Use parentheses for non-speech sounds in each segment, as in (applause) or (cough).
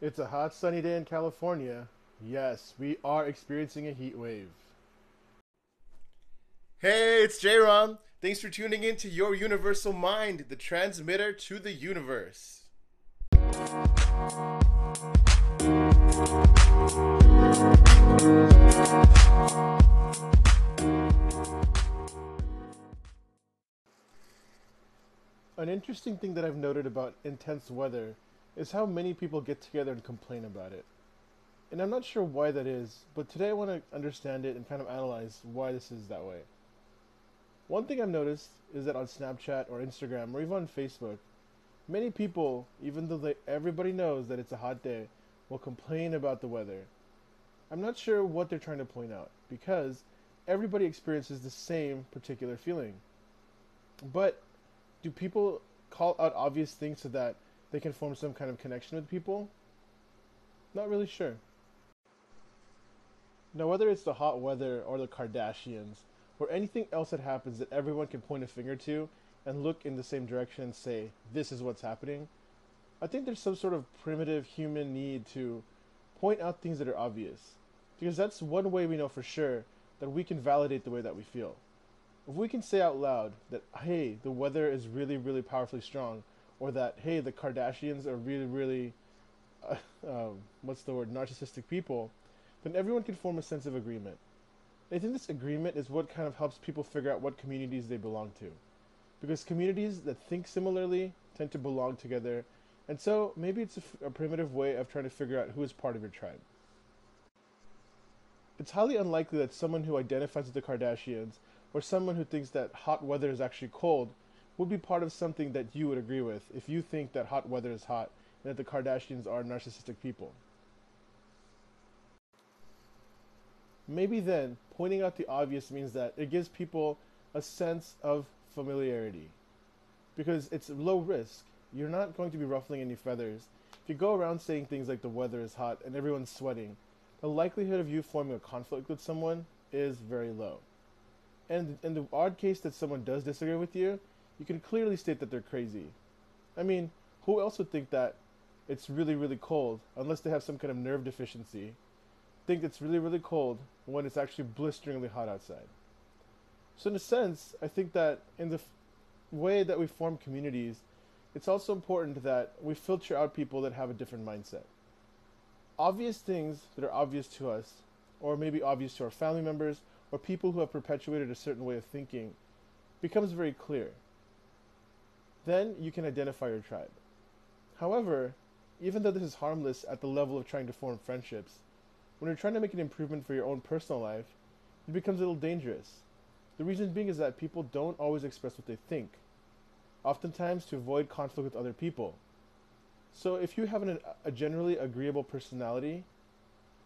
It's a hot sunny day in California. Yes, we are experiencing a heat wave. Hey, it's J-Rom. Thanks for tuning in to Your Universal Mind, the transmitter to the universe. An interesting thing that I've noted about intense weather is how many people get together and complain about it. And I'm not sure why that is, but today I want to understand it and kind of analyze why this is that way. One thing I've noticed is that on Snapchat or Instagram or even on Facebook, many people, even though they, everybody knows that it's a hot day, will complain about the weather. I'm not sure what they're trying to point out because everybody experiences the same particular feeling. But do people call out obvious things so that they can form some kind of connection with people? Not really sure. Now, whether it's the hot weather or the Kardashians or anything else that happens that everyone can point a finger to and look in the same direction and say, this is what's happening, I think there's some sort of primitive human need to point out things that are obvious. Because that's one way we know for sure that we can validate the way that we feel. If we can say out loud that, hey, the weather is really, really powerfully strong, or that hey the Kardashians are really really uh, (laughs) um, what's the word narcissistic people, then everyone can form a sense of agreement. I think this agreement is what kind of helps people figure out what communities they belong to, because communities that think similarly tend to belong together, and so maybe it's a, a primitive way of trying to figure out who is part of your tribe. It's highly unlikely that someone who identifies with the Kardashians or someone who thinks that hot weather is actually cold would be part of something that you would agree with if you think that hot weather is hot and that the Kardashians are narcissistic people. Maybe then, pointing out the obvious means that it gives people a sense of familiarity. Because it's low risk. You're not going to be ruffling any feathers. If you go around saying things like the weather is hot and everyone's sweating, the likelihood of you forming a conflict with someone is very low. And in the odd case that someone does disagree with you, you can clearly state that they're crazy. I mean, who else would think that it's really, really cold unless they have some kind of nerve deficiency? Think it's really, really cold when it's actually blisteringly hot outside. So, in a sense, I think that in the f- way that we form communities, it's also important that we filter out people that have a different mindset. Obvious things that are obvious to us, or maybe obvious to our family members, or people who have perpetuated a certain way of thinking, becomes very clear. Then you can identify your tribe. However, even though this is harmless at the level of trying to form friendships, when you're trying to make an improvement for your own personal life, it becomes a little dangerous. The reason being is that people don't always express what they think, oftentimes to avoid conflict with other people. So if you have an, a generally agreeable personality,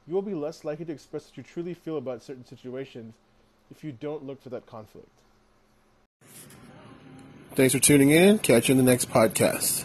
you will be less likely to express what you truly feel about certain situations if you don't look for that conflict. Thanks for tuning in. Catch you in the next podcast.